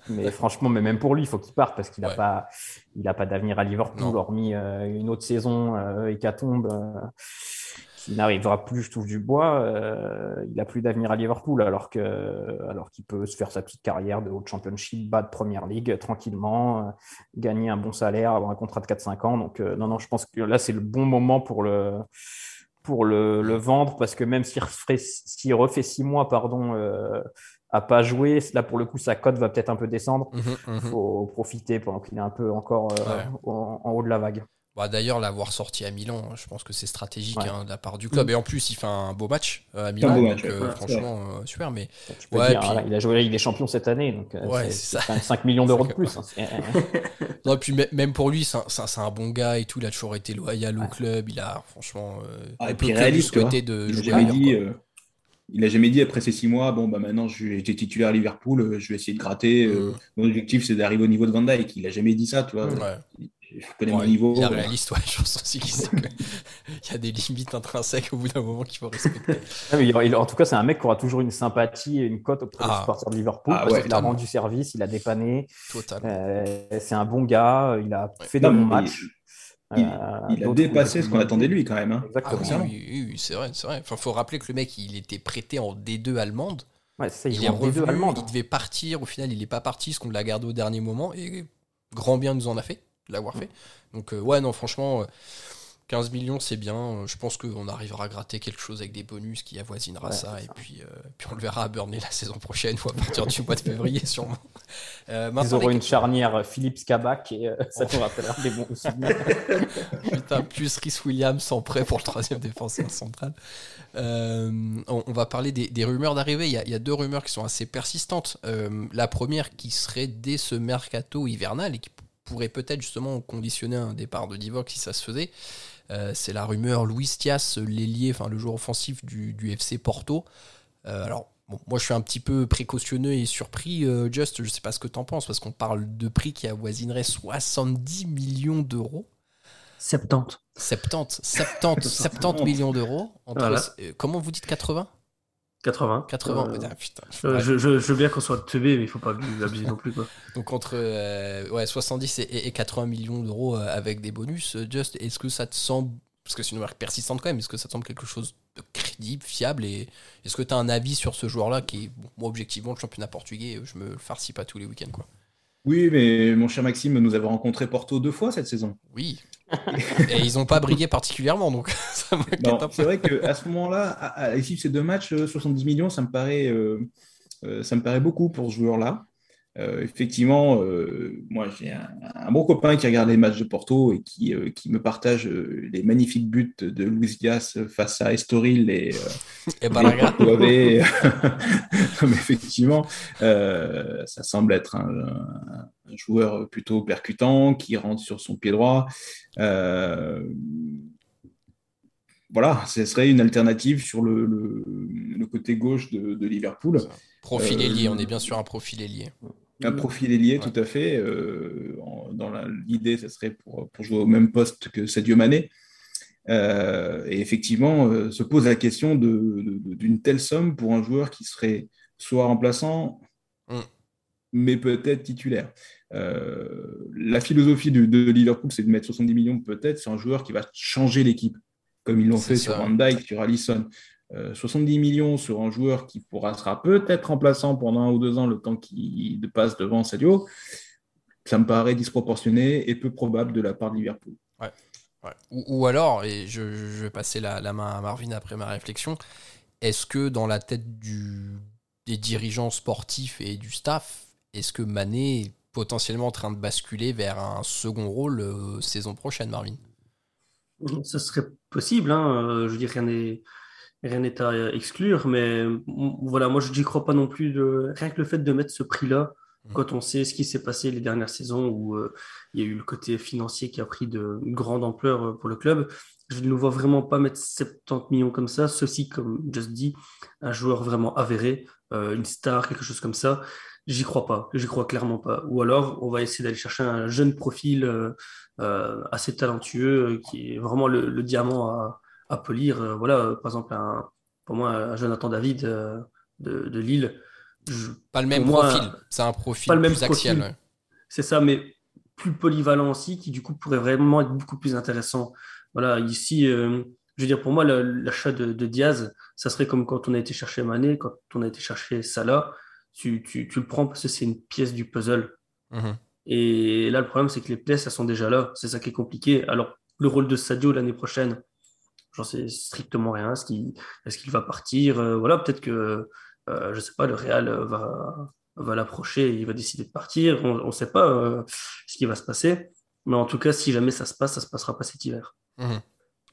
Mais franchement, mais même pour lui, il faut qu'il parte parce qu'il n'a pas, il a pas d'avenir à Liverpool, hormis euh, une autre saison euh, hécatombe. Il n'arrivera plus, je trouve, du bois. Euh, il n'a plus d'avenir à Liverpool, alors qu'il alors qu'il peut se faire sa petite carrière de haute championship, bas de première ligue, tranquillement, euh, gagner un bon salaire, avoir un contrat de 4-5 ans. Donc, euh, non, non, je pense que là, c'est le bon moment pour le, pour le, vendre, parce que même s'il refait, refait six mois, pardon, à pas jouer, là, pour le coup, sa cote va peut-être un peu descendre. Il mmh mmh faut profiter pendant qu'il est un peu encore en haut de la vague. Bah, D'ailleurs, l'avoir sorti à Milan, je pense que c'est stratégique hein, de la part du club. Et en plus, il fait un beau match euh, à Milan. donc, euh, franchement, euh, super. Mais ouais, il a joué la Ligue des Champions cette année. Donc, c'est 5 millions d'euros de plus. Hein, *laughs* non, et puis même pour lui, c'est un, bon gars et tout. Il a toujours été loyal au club. Il a franchement. Ah, et puis réaliste, de il jouer. dit, il a jamais dit après ces six mois, bon bah maintenant été titulaire à Liverpool, je vais essayer de gratter. Mm. mon objectif c'est d'arriver au niveau de Van Dijk. Il a jamais dit ça, tu vois je connais mon niveau. Il est réaliste, ouais, *laughs* je pense aussi qu'il sait qu'il y a des limites intrinsèques au bout d'un moment qu'il faut respecter. en tout cas, c'est un mec qui aura toujours une sympathie et une cote auprès des ah. supporters de Liverpool ah, parce qu'il a rendu service, il a dépanné. Euh, c'est un bon gars, il a fait de bons matchs. Il, il, a euh, dépassé ce qu'on attendait de lui quand même. Hein. Exactement. Ah oui, c'est vrai, c'est vrai. Enfin, faut rappeler que le mec, il était prêté en D2 allemande. Ouais, ça, il, est en D2 allemande. Il devait partir. Au final, il n'est pas parti, parce qu'on l'a gardé au dernier moment. Et grand bien nous en a fait l'avoir fait. Donc, euh, ouais, non, franchement, 15 euh, millions, c'est bien. Euh, je pense qu'on arrivera à gratter quelque chose avec des bonus qui avoisinera ça. Et puis, puis, on le verra à Burnley la saison prochaine ou à partir du mois de février, *laughs* sûrement. Ils auront une charnière Philippe Kabak et ça te rappellera des bons souvenirs. *laughs* Putain, plus Rhys Williams sont prêt pour le troisième défenseur central. On, va parler des, rumeurs d'arrivée. Il, il, y a deux rumeurs qui sont assez persistantes. la première qui serait dès ce mercato hivernal et qui pourrait peut-être justement conditionner un départ de Divock si ça se faisait. Euh, c'est la rumeur Louis Tias, l'ailier, enfin le joueur offensif du, FC Porto. Euh, alors, Bon, moi, je suis un petit peu précautionneux et surpris, Just. Je sais pas ce que tu en penses, parce qu'on parle de prix qui avoisinerait 70 millions d'euros. 70. 70, 70, 70 millions d'euros. comment vous dites 80 80. 80, putain. je, je, veux bien qu'on soit teubé, mais il faut pas abuser non plus. Quoi. *laughs* Donc entre ouais, 70 et, et 80 millions d'euros avec des bonus, Just, est-ce que ça te semble parce que c'est une marque persistante quand même. Est-ce que ça te semble quelque chose de crédible, fiable Et est-ce que tu as un avis sur ce joueur-là qui est, moi, objectivement, le championnat portugais, je me le farcis pas tous les week-ends, quoi. Oui, mais mon cher Maxime, nous avons rencontré Porto deux fois cette saison. Oui. Et ils n'ont pas brillé particulièrement, donc *laughs* ça C'est vrai qu'à ce moment-là, à, l'issue de ces deux matchs, 70 euh, millions, ça me paraît, euh, euh, ça me paraît beaucoup pour ce joueur-là. Euh, effectivement, euh, moi j'ai un, bon copain qui regarde les matchs de Porto et qui, euh, qui me partage les magnifiques buts de Luis Diaz face à Estoril et, et Balaga. *laughs* effectivement, ça semble être un, joueur plutôt percutant qui rentre sur son pied droit. Voilà, ce serait une alternative sur le, le, côté gauche de, de Liverpool. Profil ailier, on est bien sûr un profil ailier. Un profil ailier, tout à fait. Euh, dans l'idée, ce serait pour, jouer au même poste que Sadio Mané. Euh, et effectivement, euh, se pose la question d'une telle somme pour un joueur qui serait soit remplaçant, mm. mais peut-être titulaire. la philosophie de, de Liverpool, c'est de mettre 70 millions peut-être sur un joueur qui va changer l'équipe, comme ils l'ont fait sur Van Dijk, sur Allison. 70 euh, millions sur un joueur qui pourra sera peut-être remplaçant pendant un ou deux ans le temps qu'il passe devant Sadio, ça me paraît disproportionné et peu probable de la part de Liverpool. Ou, alors, et je, vais passer la, main à Marvin après ma réflexion, est-ce que dans la tête du, des dirigeants sportifs et du staff, est-ce que Mané est potentiellement en train de basculer vers un second rôle euh, saison prochaine, Marvin? Ce serait possible, hein. Euh, je veux dire, rien n'est rien n'est à exclure, mais voilà, moi je n'y crois pas non plus. De... Rien que le fait de mettre ce prix-là, mmh. quand on sait ce qui s'est passé les dernières saisons où euh, il y a eu le côté financier qui a pris de grande ampleur euh, pour le club, je ne nous vois vraiment pas mettre 70 millions comme ça. Ceci, comme Just dit, un joueur vraiment avéré, euh, une star, quelque chose comme ça. J'y crois pas, j'y crois clairement pas. Ou alors, on va essayer d'aller chercher un jeune profil assez talentueux qui est vraiment le diamant à, à polir. Euh, voilà, par exemple, un, pour moi, un Jonathan David euh, de, de, Lille. pas le même profil, c'est un profil pas le même plus axial. C'est ça, mais plus polyvalent aussi, qui du coup pourrait vraiment être beaucoup plus intéressant. Voilà, ici, euh, je veux dire, pour moi, l'achat de, Diaz, ça serait comme quand on a été chercher Mané, quand on a été chercher Salah. Tu, tu, tu le prends parce que c'est une pièce du puzzle. Mhm. Et là, le problème, c'est que les pièces, elles sont déjà là. C'est ça qui est compliqué. Alors, le rôle de Sadio l'année prochaine, J'en sais strictement rien. Est-ce qu'il va partir? Euh, Voilà, peut-être que, euh, je sais pas, le Real va, va l'approcher et il va décider de partir. On ne sait pas euh, ce qui va se passer. Mais en tout cas, si jamais ça se passe, ça se passera pas cet hiver. Mmh.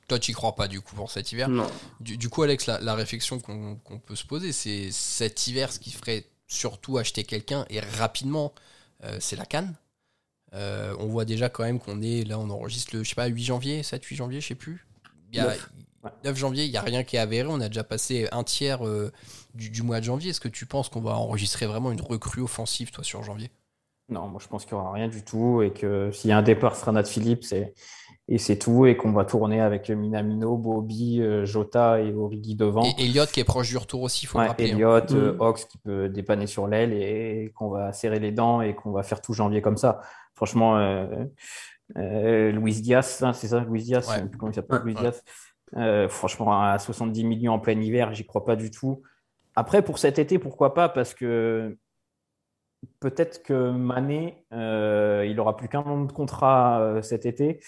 Toi, tu n'y crois pas du coup pour cet hiver? Non. Du, coup, Alex, la, réflexion qu'on peut se poser, c'est cet hiver, ce qui ferait surtout acheter quelqu'un et rapidement, c'est la canne. on voit déjà quand même qu'on est là, on enregistre le je sais pas 8 janvier, 7 8 janvier, je sais plus. Il y a 9, janvier, il n'y a rien qui est avéré. On a déjà passé un tiers euh, du, mois de janvier. Est-ce que tu penses qu'on va enregistrer vraiment une recrue offensive, toi, sur janvier? Non, moi je pense qu'il n'y aura rien du tout et que s'il y a un départ, ce sera Nat Philippe et c'est tout et qu'on va tourner avec Minamino, Bobby, euh, Jota et Origi devant. Et Elliott qui est proche du retour aussi, il faut ouais, rappeler. Hein. Elliott, euh, mm. Ox qui peut dépanner sur l'aile et qu'on va serrer les dents et qu'on va faire tout janvier comme ça. Franchement, euh, Luis Diaz, hein, c'est ça, Luis Diaz, comment il s'appelle, Luis Diaz. Euh, franchement, à 70 millions en plein hiver, j'y crois pas du tout. Après, pour cet été, pourquoi pas Parce que peut-être que Mané, euh, il aura plus qu'un an de contrat cet été.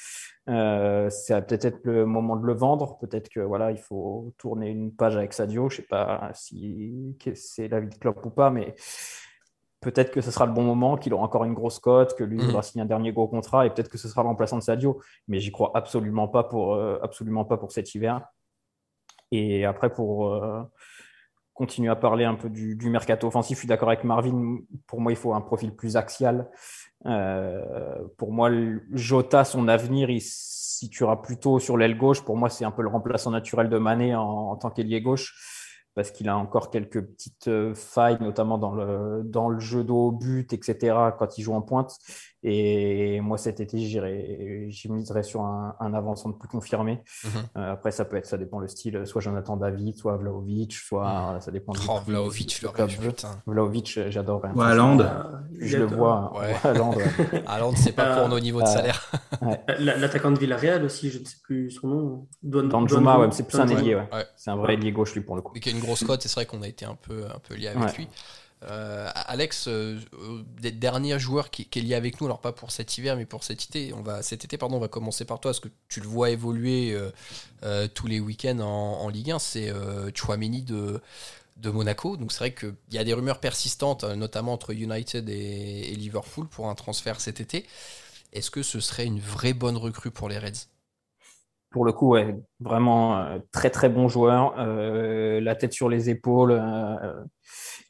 Euh, ça va peut-être être le moment de le vendre. Peut-être que voilà, il faut tourner une page avec Sadio. Je sais pas si c'est la vie de Klopp ou pas, mais peut-être que ce sera le bon moment, qu'il aura encore une grosse cote, que lui il aura mm. signé un dernier gros contrat et peut-être que ce sera le remplaçant de Sadio. Mais j'y crois absolument pas pour, euh, absolument pas pour cet hiver. Et après, pour euh, continuer à parler un peu du, mercato offensif, je suis d'accord avec Marvin. Pour moi, il faut un profil plus axial. Euh, pour moi, Jota, son avenir, il se situera plutôt sur l'aile gauche. Pour moi, c'est un peu le remplaçant naturel de Mané en, tant qu'ailier gauche. parce qu'il a encore quelques petites euh, failles, notamment dans le, dans le jeu d'eau, but, etc., quand il joue en pointe. Et moi, cet été, j'y miserais sur un, un avant-centre plus confirmé. Mhm. Euh, après, ça peut être, ça dépend le style, soit Jonathan David, soit Vlaovic, soit mhm. ça dépend du. Oh, Vlaovic, le club. Vlaovic, j'adore. Ouais, Haaland. Je le vois. Ouais. *laughs* Haaland, c'est pas pour nos niveaux de salaire. L'attaquant de Villarreal aussi, je ne sais plus son nom. Danjuma, ouais, c'est plus un ailier. Ouais. C'est un vrai ailier gauche, lui, pour le coup. Mais qui a une grosse cote, c'est vrai qu'on a été un peu, un peu lié avec lui. Euh, Alex, euh, des derniers qui, est lié avec nous, alors pas pour cet hiver, mais pour cet été, on va, cet été, pardon, on va commencer par toi, parce que tu le vois évoluer euh, tous les week-ends en, Ligue 1, c'est Chouameni de, de Monaco. Donc c'est vrai qu'il y a des rumeurs persistantes, notamment entre United et, Liverpool, pour un transfert cet été. Est-ce que ce serait une vraie bonne recrue pour les Reds? Pour le coup, ouais, vraiment très très bon joueur, la tête sur les épaules,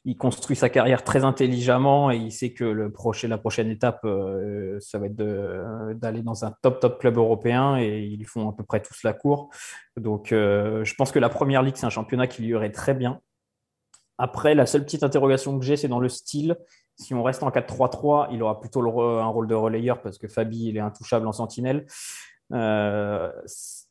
il construit sa carrière très intelligemment et il sait que le prochain, la prochaine étape, euh, ça va être d'aller dans un top top club européen et ils font à peu près tous la cour. Donc, euh, je pense que la première ligue, c'est un championnat qui lui irait très bien. Après, la seule petite interrogation que j'ai, c'est dans le style. Si on reste en 4-3-3, il aura plutôt un rôle de relayeur parce que Fabi, il est intouchable en sentinelle. Euh,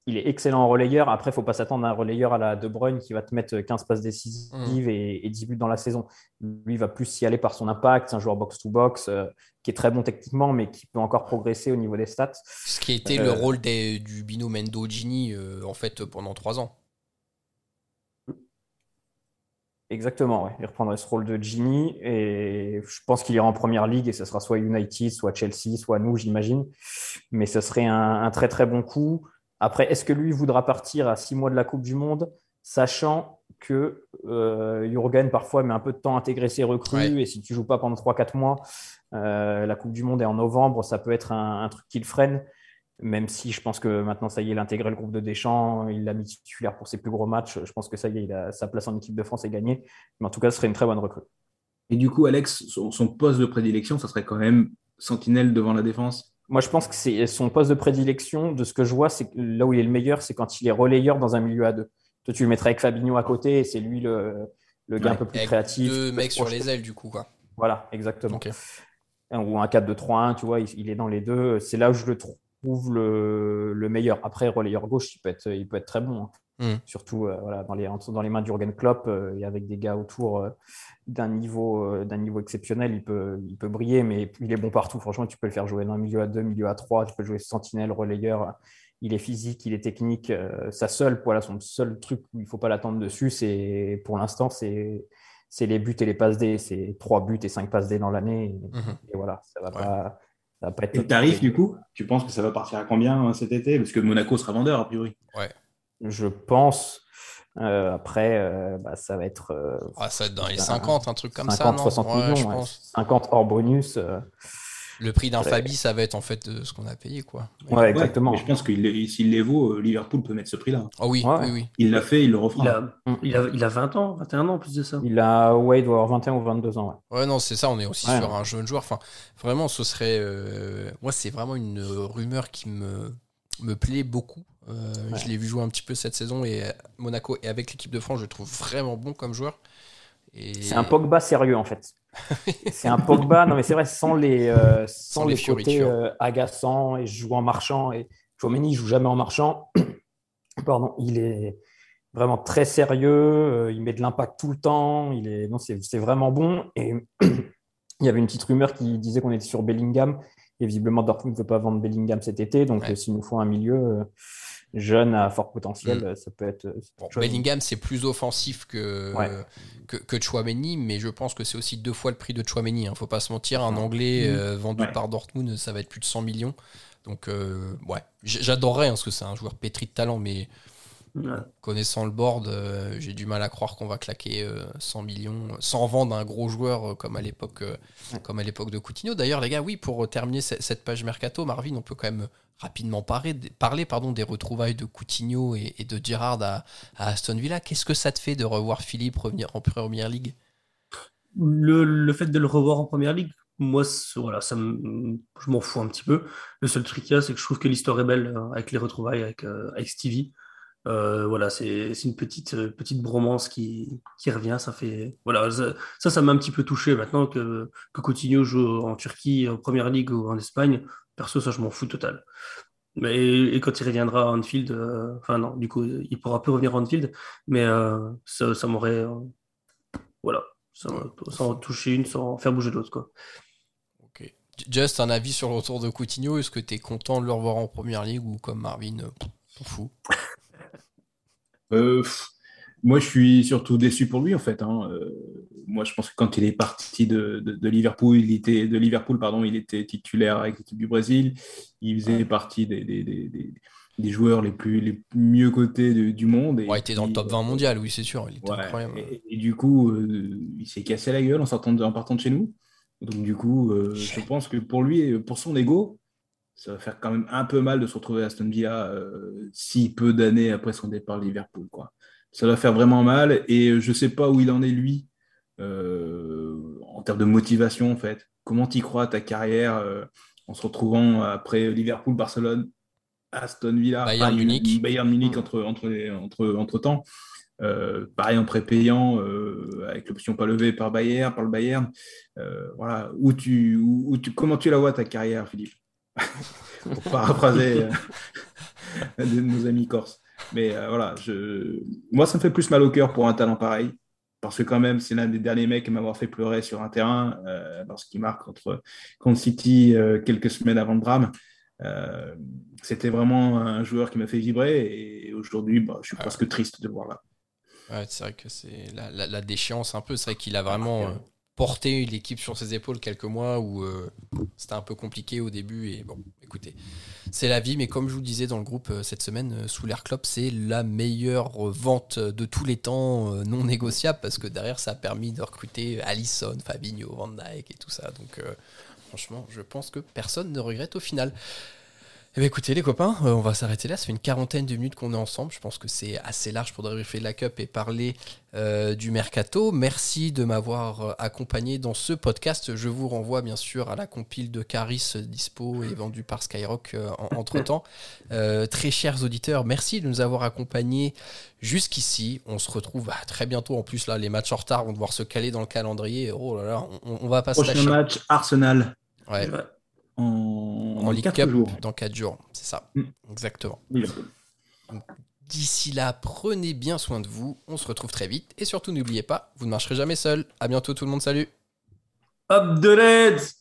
il est excellent en relayeur. Après, il ne faut pas s'attendre à un relayeur à la De Bruyne qui va te mettre 15 passes décisives mm. et, 10 buts dans la saison. Lui, va plus s'y aller par son impact. C'est un joueur box-to-box euh, qui est très bon techniquement, mais qui peut encore progresser au niveau des stats. Ce qui été le euh, rôle du binôme Endo-Gini euh, en fait, pendant 3 ans. Exactement, il reprendrait ce rôle de Gini et je pense qu'il ira en première ligue et ce sera soit United, soit Chelsea, soit nous, j'imagine. Mais ce serait un, très très bon coup. Après, est-ce que lui voudra partir à six mois de la Coupe du Monde, sachant que euh, Jurgen parfois met un peu de temps à intégrer ses recrues et si tu joues pas pendant 3-4 mois, euh, la Coupe du Monde est en novembre, ça peut être un, truc qui le freine. Même si je pense que maintenant, ça y est, il a intégré le groupe de Deschamps, il l'a mis titulaire pour ses plus gros matchs. Je pense que ça y est, il a, sa place en équipe de France est gagnée. Mais en tout cas, ce serait une très bonne recrue. Et du coup, Alex, son poste de prédilection, ça serait quand même sentinelle devant la défense? Moi, je pense que c'est son poste de prédilection. De ce que je vois, c'est là où il est le meilleur, c'est quand il est relayeur dans un milieu à deux. Toi, tu le mettrais avec Fabinho à côté et c'est lui le, le gars un peu plus créatif. Deux mecs sur les ailes, du coup. Quoi. Voilà, exactement. Ou un 4-2-3-1, tu vois, il, est dans les deux. C'est là où je le trouve le, le meilleur. Après, relayeur gauche, il peut être, il peut être très bon. Hein. Mm. Surtout euh, voilà, dans, les, dans les mains d'Urgen Klopp euh, et avec des gars autour euh, d'un niveau, d'un niveau exceptionnel, il peut, il peut briller, mais il est bon partout. Franchement, tu peux le faire jouer dans un milieu à 2, milieu à 3, tu peux jouer sentinelle, relayeur. Il est physique, il est technique. sa seule, voilà, son seul truc où il ne faut pas l'attendre dessus, c'est pour l'instant, c'est les buts et les passes D. C'est 3 buts et 5 passes D dans l'année. Et, mm-hmm. voilà, ça va pas. Ça va pas être et le tarif, du coup, tu penses que ça va partir à combien cet été? Parce que Monaco sera vendeur, a priori. Ouais je pense. Euh, après, euh, bah, ça va être. Euh, ah, ça va être dans les 50, un truc comme ça. 50, 60 millions, 50 hors bonus. Le prix d'un Fabi, ça va être en fait ce qu'on a payé, quoi. Ouais, exactement. je pense que s'il les vaut, Liverpool peut mettre ce prix-là. Oh oui, oui, oui. Il l'a fait, il le refera. Il a, il, a, 20 ans, 21 ans en plus de ça. Il a, ouais, il doit avoir 21 ou 22 ans. Ouais, non, c'est ça, on est aussi sur un jeune joueur. Enfin, vraiment, ce serait. Moi, c'est vraiment une rumeur qui me, me plaît beaucoup. Euh, je l'ai vu jouer un petit peu cette saison et Monaco et avec l'équipe de France, je le trouve vraiment bon comme joueur. C'est un Pogba sérieux en fait. *laughs* c'est un Pogba, non mais c'est vrai, sans les, euh, sans, les, côtés euh, agaçants et joue en marchant. Et Chouameni joue jamais en marchant. *coughs* Pardon, il est vraiment très sérieux, il met de l'impact tout le temps, il est, non, c'est vraiment bon. Et *coughs* il y avait une petite rumeur qui disait qu'on était sur Bellingham. Et visiblement, Dortmund ne veut pas vendre Bellingham cet été. Donc, s'il nous faut un milieu, jeune à fort potentiel, mm. ça peut être. Bellingham, c'est plus offensif que, que, que, Chouameni, mais je pense que c'est aussi deux fois le prix de Chouameni. ne hein. Faut pas se mentir, un Anglais mm. euh, vendu par Dortmund, ça va être plus de 100 millions. Donc, euh, ouais, j'adorerais, hein, parce que c'est un joueur pétri de talent, mais connaissant le board, euh, j'ai du mal à croire qu'on va claquer 100 millions sans vendre un gros joueur comme à l'époque comme à l'époque de Coutinho. D'ailleurs, les gars, oui, pour terminer cette page mercato, Marvin, on peut quand même rapidement parler, parler pardon, des retrouvailles de Coutinho et, de Gerrard à, Aston Villa. Qu'est-ce que ça te fait de revoir Philippe revenir en Première Ligue? Le, fait de le revoir en Première Ligue, moi, voilà, ça je m'en fous un petit peu. Le seul truc qu'il y a, c'est que je trouve que l'histoire est belle euh, avec les retrouvailles avec, euh, avec Stevie. voilà, c'est une petite, petite bromance qui, qui revient. Ça fait voilà, ça, ça m'a un petit peu touché. Maintenant que, que Coutinho joue en Turquie, en Première Ligue ou en Espagne, perso, ça, je m'en fous total. Mais, et quand il reviendra à Anfield, enfin non, du coup, il pourra plus revenir à Anfield, mais ça, ça m'aurait, voilà, sans, toucher une, sans faire bouger l'autre, quoi. Ok. Just un avis sur le retour de Coutinho? Est-ce que tu es content de le revoir en Première Ligue ou comme Marvin, t'en fous? Euh, moi, je suis surtout déçu pour lui, en fait. Hein. Euh, moi, je pense que quand il est parti de, Liverpool, il était, de Liverpool pardon, il était titulaire avec l'équipe du Brésil. Il faisait partie des, des, joueurs les, plus, les mieux cotés du monde. Et il était dans le top 20 mondial, oui, c'est sûr. Il était incroyable. Et, du coup, euh, il s'est cassé la gueule en, sortant en partant de chez nous. Donc, du coup, je pense que pour lui, pour son ego, ça va faire quand même un peu mal de se retrouver à Aston Villa si peu d'années après son départ de Liverpool. Quoi ça va faire vraiment mal. Et je ne sais pas où il en est, lui, euh, en termes de motivation, en fait. Comment tu crois ta carrière euh, en se retrouvant après Liverpool, Barcelone, Aston Villa, Bayern Munich, Bayern Munich entre, entre, entre, entre temps. Euh, pareil en prépayant avec l'option pas levée par Bayern, par le Bayern. voilà, où tu, où, tu, comment tu la vois ta carrière, Philippe? *laughs* Pour *laughs* paraphraser *laughs* nos amis corses. Mais euh, voilà, je... moi, ça me fait plus mal au cœur pour un talent pareil. Parce que quand même, c'est l'un des derniers mecs à m'avoir fait pleurer sur un terrain euh, lorsqu'il marque contre, contre City euh, quelques semaines avant le drame. C'était vraiment un joueur qui m'a fait vibrer et aujourd'hui, bah, je suis presque triste de voir là. Ouais, c'est vrai que c'est la, la, déchéance un peu. C'est vrai qu'il a vraiment porté l'équipe sur ses épaules quelques mois où euh, c'était un peu compliqué au début. Et bon, écoutez, c'est la vie. Mais comme je vous disais dans le groupe euh, cette semaine, euh, sous l'air Klopp, c'est la meilleure vente de tous les temps non négociable parce que derrière, ça a permis de recruter Allison, Fabinho, Van Dijk et tout ça. Donc, franchement, je pense que personne ne regrette au final. Eh bien, écoutez, les copains, euh, on va s'arrêter là. Ça fait une quarantaine de minutes qu'on est ensemble. Je pense que c'est assez large pour débriefer la Cup et parler euh, du mercato. Merci de m'avoir euh, accompagné dans ce podcast. Je vous renvoie bien sûr à la compile de Caris dispo et vendue par Skyrock entre temps. très chers auditeurs, merci de nous avoir accompagnés jusqu'ici. On se retrouve bah, très bientôt. En plus, là, les matchs en retard vont devoir se caler dans le calendrier. Oh là là, on, va pas Prochain match Arsenal. Ouais en, Ligue Cup dans 4 jours. C'est ça, mm. exactement. D'ici là, prenez bien soin de vous. On se retrouve très vite. Et surtout, n'oubliez pas, vous ne marcherez jamais seul. À bientôt tout le monde. Salut. Up the Reds